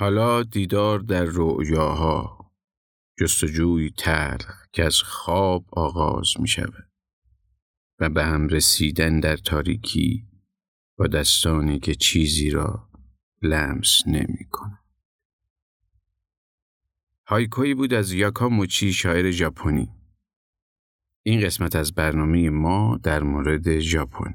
حالا دیدار در رؤیاها جستجوی تلخ که از خواب آغاز می شود و به هم رسیدن در تاریکی با دستانی که چیزی را لمس نمی کنه. هایکوی بود از یاکا موچی شاعر ژاپنی. این قسمت از برنامه ما در مورد ژاپن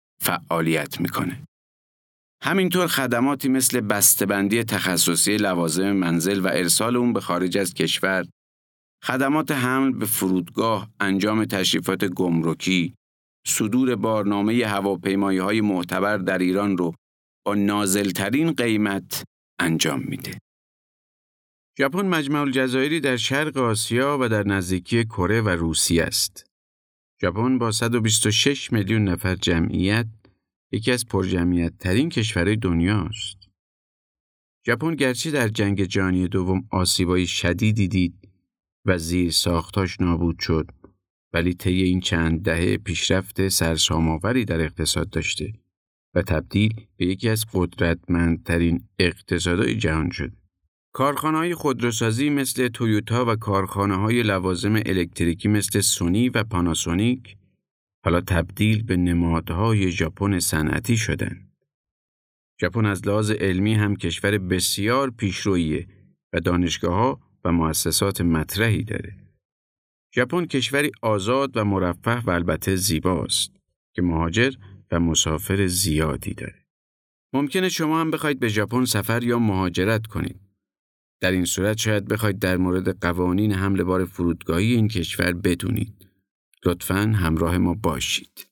فعالیت می‌کنه. همینطور خدماتی مثل بسته‌بندی تخصصی لوازم منزل و ارسال اون به خارج از کشور، خدمات حمل به فرودگاه، انجام تشریفات گمرکی، صدور بارنامه هواپیمایی های معتبر در ایران رو با نازلترین قیمت انجام میده. ژاپن مجمع الجزایری در شرق آسیا و در نزدیکی کره و روسیه است. ژاپن با 126 میلیون نفر جمعیت یکی از پرجمعیت ترین کشورهای دنیاست. ژاپن گرچه در جنگ جهانی دوم آسیبایی شدیدی دید و زیر ساختاش نابود شد ولی طی این چند دهه پیشرفت سرسام‌آوری در اقتصاد داشته و تبدیل به یکی از قدرتمندترین اقتصادهای جهان شد. کارخانه های خودروسازی مثل تویوتا و کارخانه های لوازم الکتریکی مثل سونی و پاناسونیک حالا تبدیل به نمادهای ژاپن صنعتی شدند. ژاپن از لحاظ علمی هم کشور بسیار پیشرویه و دانشگاه ها و مؤسسات مطرحی داره. ژاپن کشوری آزاد و مرفه و البته زیباست که مهاجر و مسافر زیادی داره. ممکنه شما هم بخواید به ژاپن سفر یا مهاجرت کنید. در این صورت شاید بخواید در مورد قوانین حمل بار فرودگاهی این کشور بدونید. لطفاً همراه ما باشید.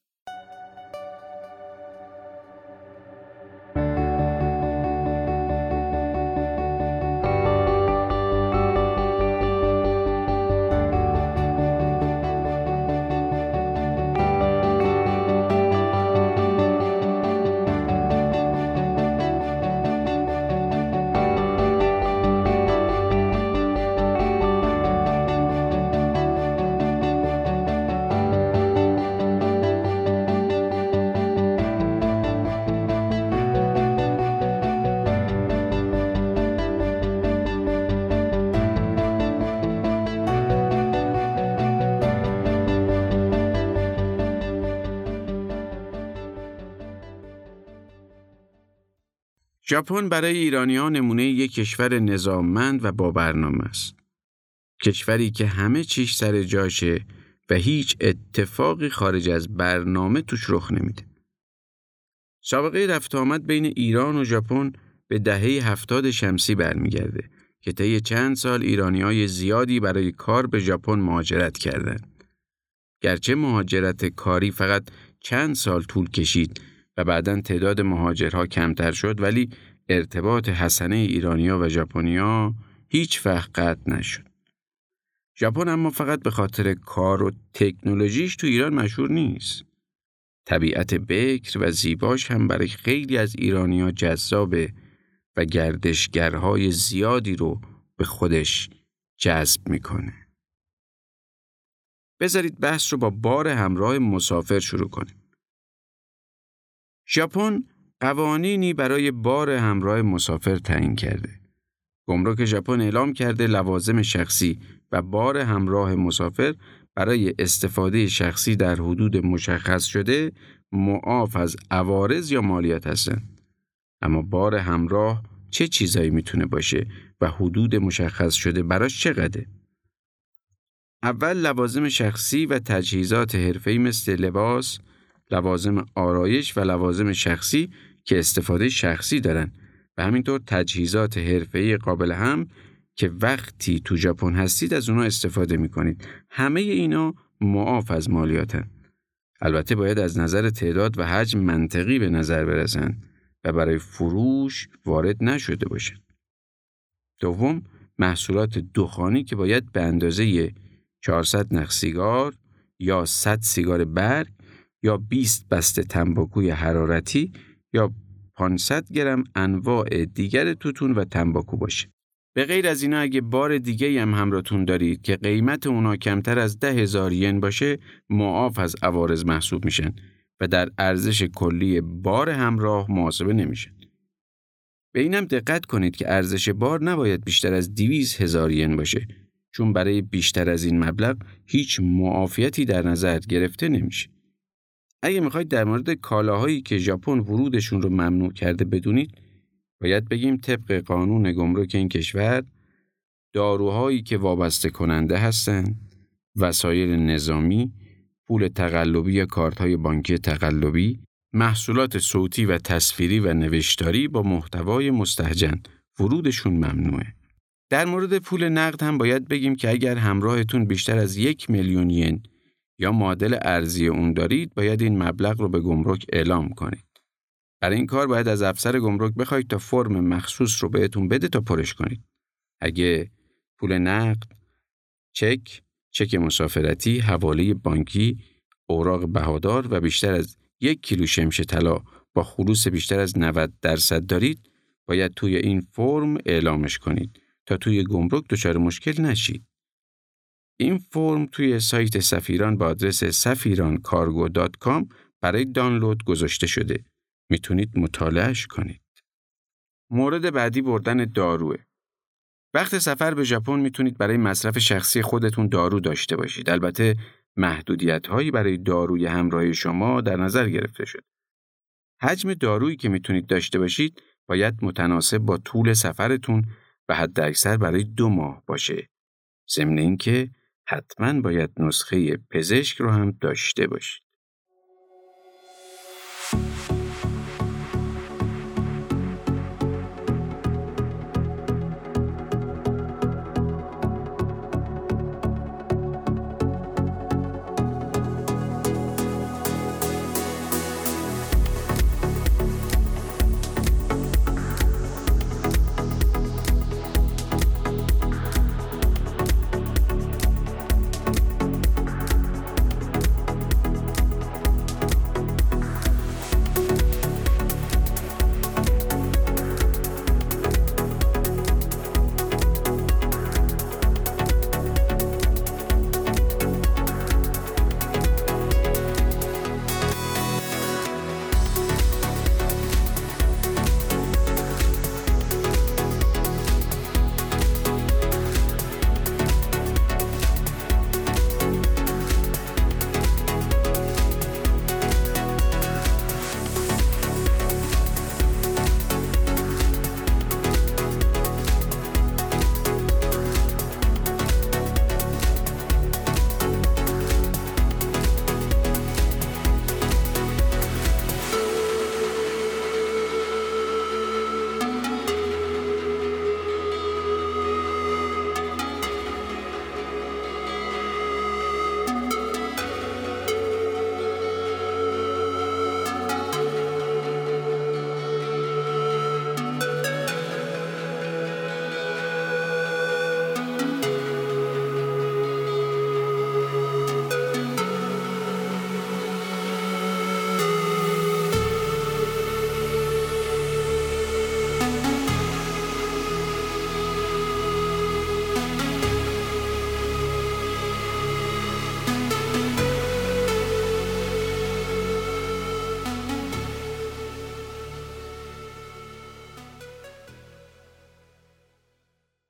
ژاپن برای ایرانیان نمونه یک کشور نظاممند و با برنامه است. کشوری که همه چیش سر جاشه و هیچ اتفاقی خارج از برنامه توش رخ نمیده. سابقه رفت آمد بین ایران و ژاپن به دهه هفتاد شمسی برمیگرده که طی چند سال ایرانی های زیادی برای کار به ژاپن مهاجرت کردند. گرچه مهاجرت کاری فقط چند سال طول کشید و بعدا تعداد مهاجرها کمتر شد ولی ارتباط حسنه ایرانیا و ژاپنیا هیچ وقت قطع نشد. ژاپن اما فقط به خاطر کار و تکنولوژیش تو ایران مشهور نیست. طبیعت بکر و زیباش هم برای خیلی از ایرانیا جذابه و گردشگرهای زیادی رو به خودش جذب می‌کنه. بذارید بحث رو با بار همراه مسافر شروع کنیم. ژاپن قوانینی برای بار همراه مسافر تعیین کرده. گمرک ژاپن اعلام کرده لوازم شخصی و بار همراه مسافر برای استفاده شخصی در حدود مشخص شده معاف از عوارض یا مالیات هستند. اما بار همراه چه چیزایی می‌تونه باشه و حدود مشخص شده براش چقدره؟ اول لوازم شخصی و تجهیزات حرفه‌ای مثل لباس، لوازم آرایش و لوازم شخصی که استفاده شخصی دارن و همینطور تجهیزات حرفه‌ای قابل هم که وقتی تو ژاپن هستید از اونها استفاده می‌کنید. همه اینا معاف از مالیاتن. البته باید از نظر تعداد و حجم منطقی به نظر برسن و برای فروش وارد نشده باشن. دوم محصولات دخانی که باید به اندازه 400 نخ سیگار یا 100 سیگار برگ یا 20 بسته تنباکوی حرارتی یا 500 گرم انواع دیگر توتون و تنباکو باشه. به غیر از اینا اگه بار دیگه هم همراهتون دارید که قیمت اونا کمتر از ده هزار ین باشه معاف از عوارض محسوب میشن و در ارزش کلی بار همراه محاسبه نمیشن. به اینم دقت کنید که ارزش بار نباید بیشتر از 200 هزار ین باشه چون برای بیشتر از این مبلغ هیچ معافیتی در نظر گرفته نمیشه. اگه می‌خواید در مورد کالاهایی که ژاپن ورودشون رو ممنوع کرده بدونید باید بگیم طبق قانون گمرک این کشور داروهایی که وابسته کننده هستند وسایل نظامی پول تقلبی یا کارت‌های بانکی تقلبی محصولات صوتی و تصویری و نوشتاری با محتوای مستهجن ورودشون ممنوعه. در مورد پول نقد هم باید بگیم که اگر همراهتون بیشتر از یک میلیون ین یا معادل ارزی اون دارید باید این مبلغ رو به گمرک اعلام کنید. برای این کار باید از افسر گمرک بخواید تا فرم مخصوص رو بهتون بده تا پرش کنید. اگه پول نقد، چک، چک مسافرتی، حواله بانکی، اوراق بهادار و بیشتر از یک کیلو شمش طلا با خلوص بیشتر از 90 درصد دارید باید توی این فرم اعلامش کنید تا توی گمرک دچار مشکل نشید. این فرم توی سایت سفیران با آدرس safirancargo.com برای دانلود گذاشته شده. می‌تونید مطالعهش کنید. مورد بعدی بردن داروه. وقت سفر به ژاپن می‌تونید برای مصرف شخصی خودتون دارو داشته باشید. البته محدودیت هایی برای داروی همراه شما در نظر گرفته شد. حجم دارویی که می‌تونید داشته باشید باید متناسب با طول سفرتون و حد اکثر برای دو ماه باشه. ضمن اینکه حتما باید نسخه پزشک رو هم داشته باشید.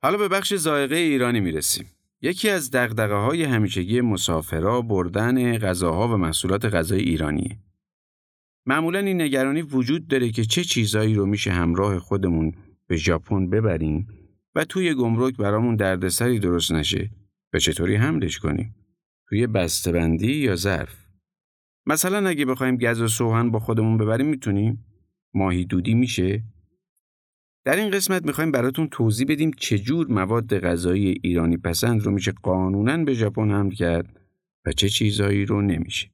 حالا به بخش زائقه ایرانی می‌رسیم. یکی از دقدقه های همیشگی مسافرا بردن غذاها و محصولات غذای ایرانیه. معمولا این نگرانی وجود داره که چه چیزایی رو میشه همراه خودمون به ژاپن ببریم و توی گمرک برامون دردسری درست نشه و چطوری حملش کنیم توی بسته‌بندی یا ظرف مثلا اگه بخوایم گز و سوهن با خودمون ببریم می‌تونیم ماهی دودی میشه در این قسمت می‌خوایم براتون توضیح بدیم چجور مواد غذایی ایرانی پسند رو میشه قانونا به ژاپن حمل کرد و چه چیزهایی رو نمیشه.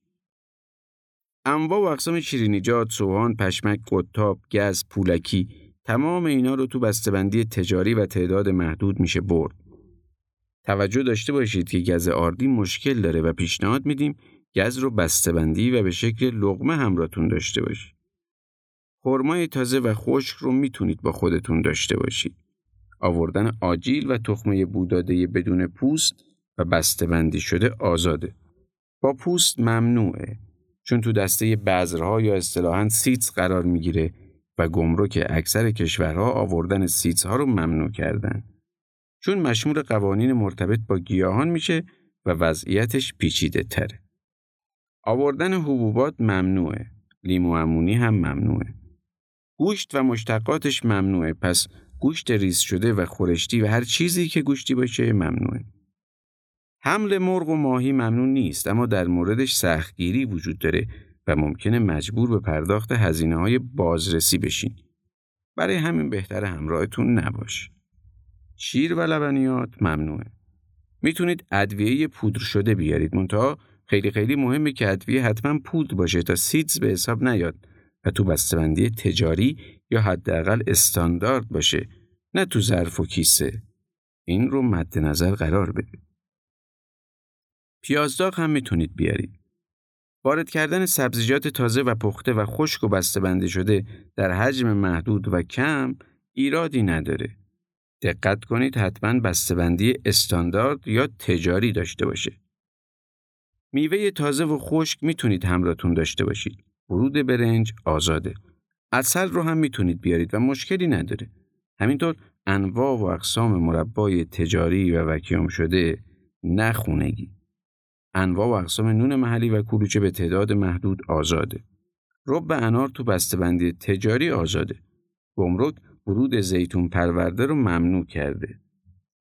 انواع و اقسام شیرینیجات، سوهان، پشمک، قطاب، گز، پولکی تمام اینا رو تو بسته‌بندی تجاری و تعداد محدود میشه برد. توجه داشته باشید که گز آردی مشکل داره و پیشنهاد میدیم گز رو بسته‌بندی و به شکل لقمه همراهتون داشته باشید. خرمای تازه و خشک رو می‌تونید با خودتون داشته باشید. آوردن آجیل و تخمه بوداده بدون پوست و بسته‌بندی شده آزاده. با پوست ممنوعه چون تو دسته بذرها یا اصطلاحاً seeds قرار می‌گیره و گمرک اکثر کشورها آوردن seeds ها رو ممنوع کردن. چون مشمول قوانین مرتبط با گیاهان میشه و وضعیتش پیچیده تره. آوردن حبوبات ممنوعه. لیمو امونی هم ممنوعه. گوشت و مشتقاتش ممنوعه پس گوشت ریز شده و خورشتی و هر چیزی که گوشتی باشه ممنوعه. حمل مرغ و ماهی ممنوع نیست اما در موردش سختگیری وجود داره و ممکنه مجبور به پرداخت هزینه های بازرسی بشین. برای همین بهتر همراهتون نباش. شیر و لبنیات ممنوعه. می‌تونید ادویه پودر شده بیارید منتها خیلی خیلی مهمه که ادویه حتما پودر باشه تا سیدز به حساب نیاد تو بسته‌بندی تجاری یا حداقل استاندارد باشه نه تو ظرف و کیسه. این رو مد نظر قرار بدید پیازداغ هم می‌تونید بیارید. وارد کردن سبزیجات تازه و پخته و خشک و بسته‌بندی شده در حجم محدود و کم ایرادی نداره. دقت کنید حتما بسته‌بندی استاندارد یا تجاری داشته باشه. میوه تازه و خشک می‌تونید همراهتون داشته باشید. ورود برنج آزاده. اصل رو هم می‌تونید بیارید و مشکلی نداره. همینطور انواع و اقسام مربای تجاری و وکیوم شده نخونگی. انواع و اقسام نون محلی و کلوچه به تعداد محدود آزاده. رب انار تو بسته‌بندی تجاری آزاده. گمرک ورود زیتون پرورده رو ممنوع کرده.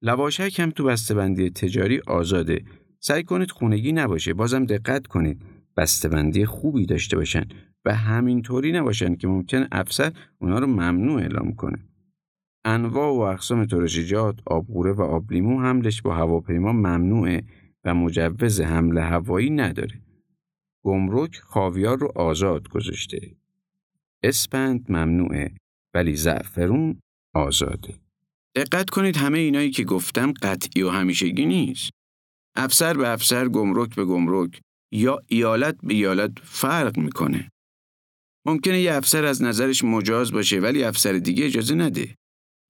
لواشک هم تو بسته‌بندی تجاری آزاده. سعی کنید خونگی نباشه. بازم دقت کنید. بسته‌بندی خوبی داشته باشن و همینطوری نباشن که ممکن افسر اونا رو ممنوع اعلام کنه. انواع و اقسام ترشیجات، آبغوره و آبلیمو حملش با هواپیما ممنوعه و مجوز حمل هوایی نداره. گمرک خاویار رو آزاد گذاشته. اسپند ممنوعه ولی زعفرون آزاده. دقت کنید همه اینایی که گفتم قطعی و همیشگی نیست. افسر به افسر گمرک به گمرک یا ایالت به ایالت فرق می‌کنه. ممکنه یه افسر از نظرش مجاز باشه ولی افسر دیگه اجازه نده.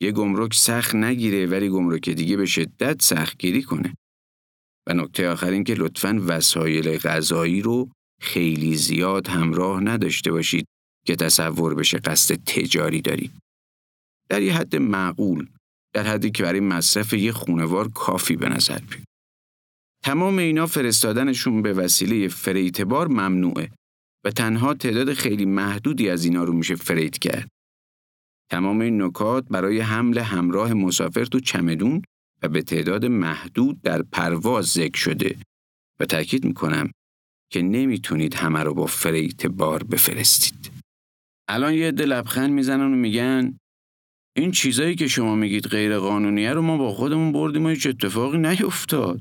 یه گمرک سخت نگیره ولی گمرک دیگه به شدت سختگیری کنه. و نکته آخر این که لطفاً وسایل غذایی رو خیلی زیاد همراه نداشته باشید که تصور بشه قصد تجاری دارید. در یه حد معقول، در حدی که برای مصرف یه خونوار کافی به نظر بیاد. تمام اینا فرستادنشون به وسیله فریتبار ممنوعه و تنها تعداد خیلی محدودی از اینا رو میشه فریت کرد. تمام این نکات برای حمل همراه مسافر تو چمدون و به تعداد محدود در پرواز ذکر شده و تاکید می‌کنم که نمی‌تونید همه رو با فریت بار بفرستید. الان یه عده لبخند می‌زنن و میگن این چیزایی که شما میگید غیر قانونیه رو ما با خودمون بردیم و هیچ اتفاقی نیفتاد.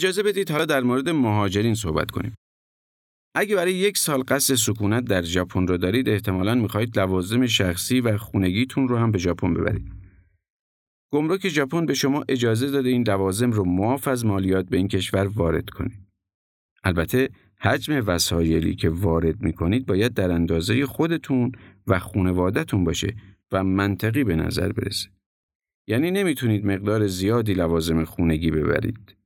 اجازه بدید حالا در مورد مهاجرین صحبت کنیم. اگه برای یک سال قصد سکونت در ژاپن رو دارید احتمالاً می‌خواهید لوازم شخصی و خونگیتون رو هم به ژاپن ببرید. گمرک ژاپن به شما اجازه داده این لوازم رو معاف از مالیات به این کشور وارد کنید. البته حجم وسایلی که وارد می‌کنید باید در اندازه خودتون و خونوادتون باشه و منطقی به نظر برسه. یعنی نمی‌تونید مقدار زیادی لوازم خونگی ببرید.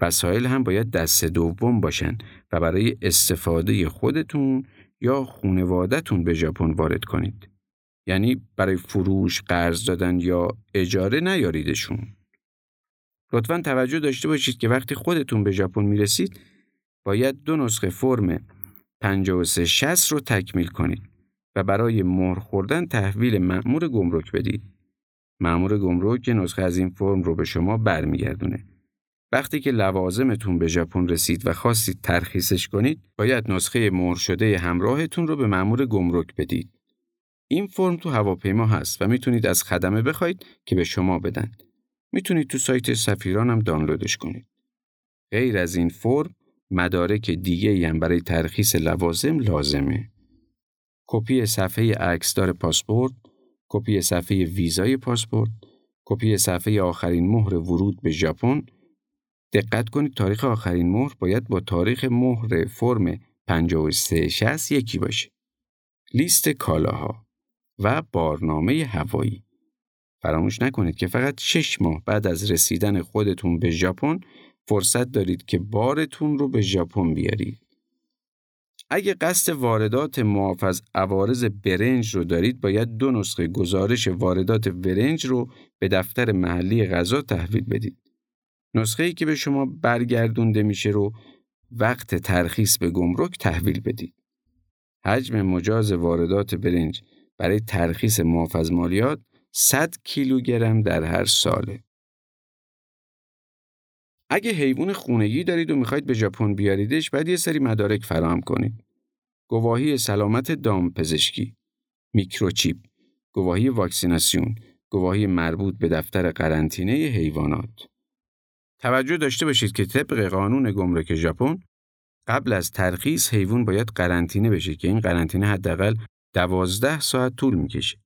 وسایل هم باید دست دوم باشن و برای استفاده خودتون یا خونوادتون به ژاپن وارد کنید. یعنی برای فروش، قرض دادن یا اجاره نیاریدشون. لطفا توجه داشته باشید که وقتی خودتون به ژاپن می‌رسید باید دو نسخه فرم 5360 رو تکمیل کنید و برای مهر خوردن تحویل مأمور گمرک بدید. مأمور گمرک نسخه از این فرم رو به شما برمیگردونه. وقتی که لوازمتون به ژاپن رسید و خواستید ترخیصش کنید، باید نسخه مهر شده همراهتون رو به مأمور گمرک بدید. این فرم تو هواپیما هست و می‌تونید از خدمه بخواید که به شما بدن. می‌تونید تو سایت سفیران هم دانلودش کنید. غیر از این فرم مدارک دیگه هم برای ترخیص لوازم لازمه. کپی صفحه عکسدار پاسپورت، کپی صفحه ویزای پاسپورت، کپی صفحه آخرین مهر ورود به ژاپن. دقت کنید تاریخ آخرین مهر باید با تاریخ مهر فرم 5360 یکی باشه. لیست کالاها و بارنامه هوایی. فراموش نکنید که فقط شش ماه بعد از رسیدن خودتون به ژاپن فرصت دارید که بارتون رو به ژاپن بیارید. اگه قصد واردات معاف از عوارض برنج رو دارید باید دو نسخه گزارش واردات برنج رو به دفتر محلی غذا تحویل بدید. نسخه ای که به شما برگردونده میشه رو وقت ترخیص به گمرک تحویل بدید. حجم مجاز واردات برنج برای ترخیص معاف از مالیات 100 کیلوگرم در هر ساله. اگه حیوان خونگی دارید و می‌خواید به ژاپن بیاریدش باید یه سری مدارک فراهم کنید. گواهی سلامت دام پزشکی، میکروچیپ، گواهی واکسیناسیون، گواهی مربوط به دفتر قرنطینه حیوانات. توجه داشته باشید که طبق قانون گمرک ژاپن قبل از ترخیص حیوان باید قرنطینه بشه که این قرنطینه حداقل دوازده ساعت طول می‌کشه.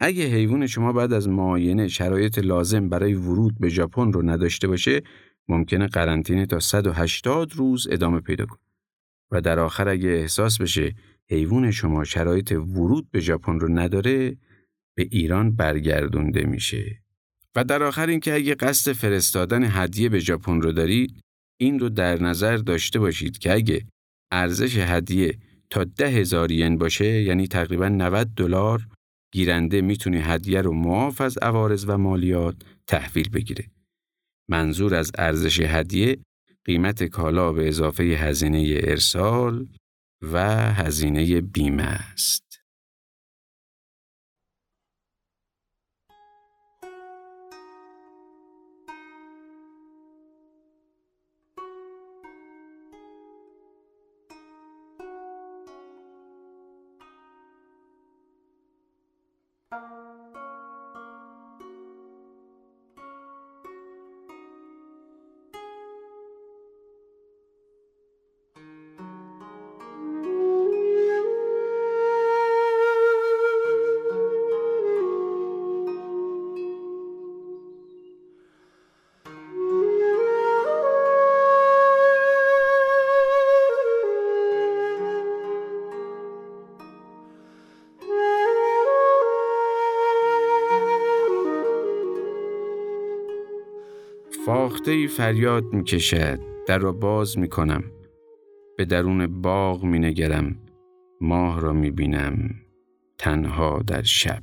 اگه حیوان شما بعد از معاینه شرایط لازم برای ورود به ژاپن رو نداشته باشه ممکنه قرنطینه تا 180 روز ادامه پیدا کنه و در آخر اگه احساس بشه حیوان شما شرایط ورود به ژاپن رو نداره به ایران برگردونده میشه و در آخر اینکه اگه قصد فرستادن هدیه به ژاپن رو دارید این رو در نظر داشته باشید که اگه ارزش هدیه تا ده هزار ین باشه یعنی تقریبا 90 دلار گیرنده می‌تونه هدیه رو معاف از عوارض و مالیات تحویل بگیره. منظور از ارزش هدیه قیمت کالا به اضافه هزینه ارسال و هزینه بیمه است. فاخته ای فریاد می کشد در را باز می کنم به درون باغ می نگرم ماه را می بینم تنها در شب.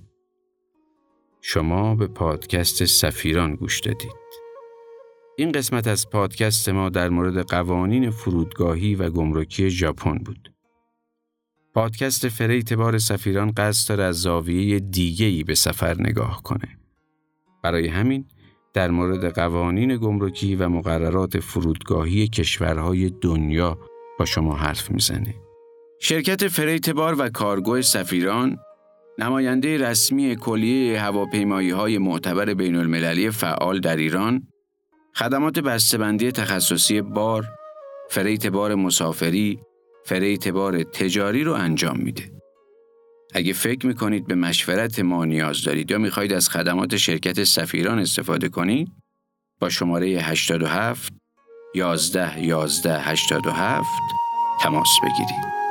شما به پادکست سفیران گوش دادید. این قسمت از پادکست ما در مورد قوانین فرودگاهی و گمرکی ژاپن بود. پادکست فریت بار سفیران قصد داره از زاویه دیگه‌ای به سفر نگاه کنه. برای همین در مورد قوانین گمرکی و مقررات فرودگاهی کشورهای دنیا با شما حرف می‌زنه. شرکت freight بار و کارگو سفیران نماینده رسمی کلیه هواپیمایی های معتبر بین المللی فعال در ایران خدمات بسته‌بندی تخصصی بار، freight بار مسافری، freight بار تجاری رو انجام میده. اگه فکر می‌کنید به مشورت ما نیاز دارید یا می‌خواهید از خدمات شرکت سفیران استفاده کنید با شماره 87 11 11 87 تماس بگیرید.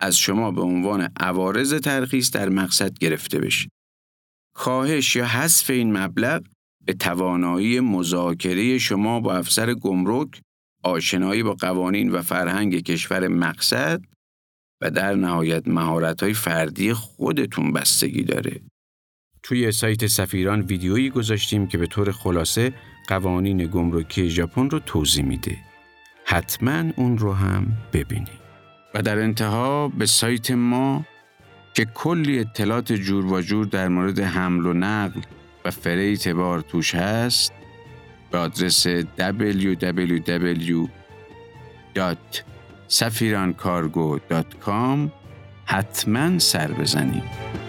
از شما به عنوان عوارض ترخیص در مقصد گرفته بشه. کاهش یا حذف این مبلغ به توانایی مذاکره شما با افسر گمرک، آشنایی با قوانین و فرهنگ کشور مقصد و در نهایت مهارت‌های فردی خودتون بستگی داره. توی سایت سفیران ویدیویی گذاشتیم که به طور خلاصه قوانین گمرکی ژاپن رو توضیح میده. حتما اون رو هم ببینید. و در انتها به سایت ما که کلی اطلاعات جور و جور در مورد حمل و نقل و فریت بار توش هست به آدرس www.safirancargo.com حتما سر بزنید.